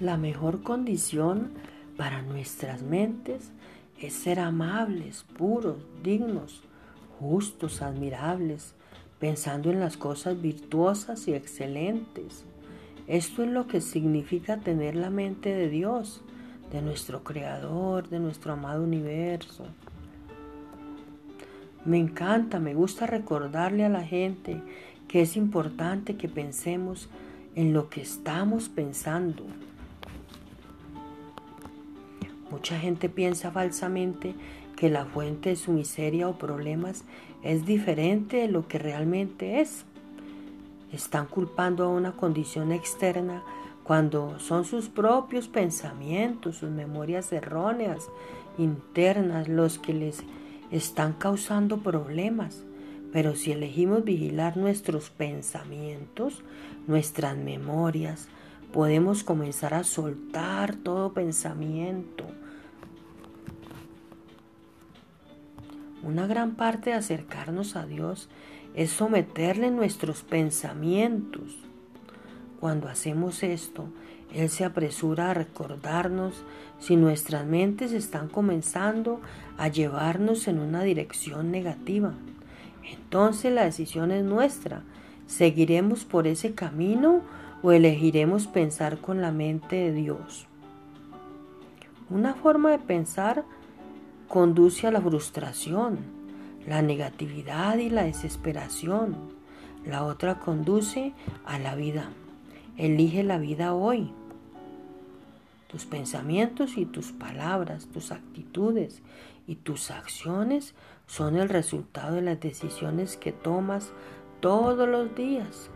La mejor condición para nuestras mentes es ser amables, puros, dignos, justos, admirables, pensando en las cosas virtuosas y excelentes. Esto es lo que significa tener la mente de Dios, de nuestro Creador, de nuestro amado universo. Me encanta, me gusta recordarle a la gente que es importante que pensemos en lo que estamos pensando. Mucha gente piensa falsamente que la fuente de su miseria o problemas es diferente de lo que realmente es. Están culpando a una condición externa cuando son sus propios pensamientos, sus memorias erróneas internas los que les están causando problemas. Pero si elegimos vigilar nuestros pensamientos, nuestras memorias, podemos comenzar a soltar todo pensamiento. Una gran parte de acercarnos a Dios es someterle nuestros pensamientos. Cuando hacemos esto, Él se apresura a recordarnos si nuestras mentes están comenzando a llevarnos en una dirección negativa. Entonces la decisión es nuestra. ¿Seguiremos por ese camino o elegiremos pensar con la mente de Dios? Una forma de pensar conduce a la frustración, la negatividad y la desesperación. La otra conduce a la vida. Elige la vida hoy. Tus pensamientos y tus palabras, tus actitudes y tus acciones son el resultado de las decisiones que tomas todos los días.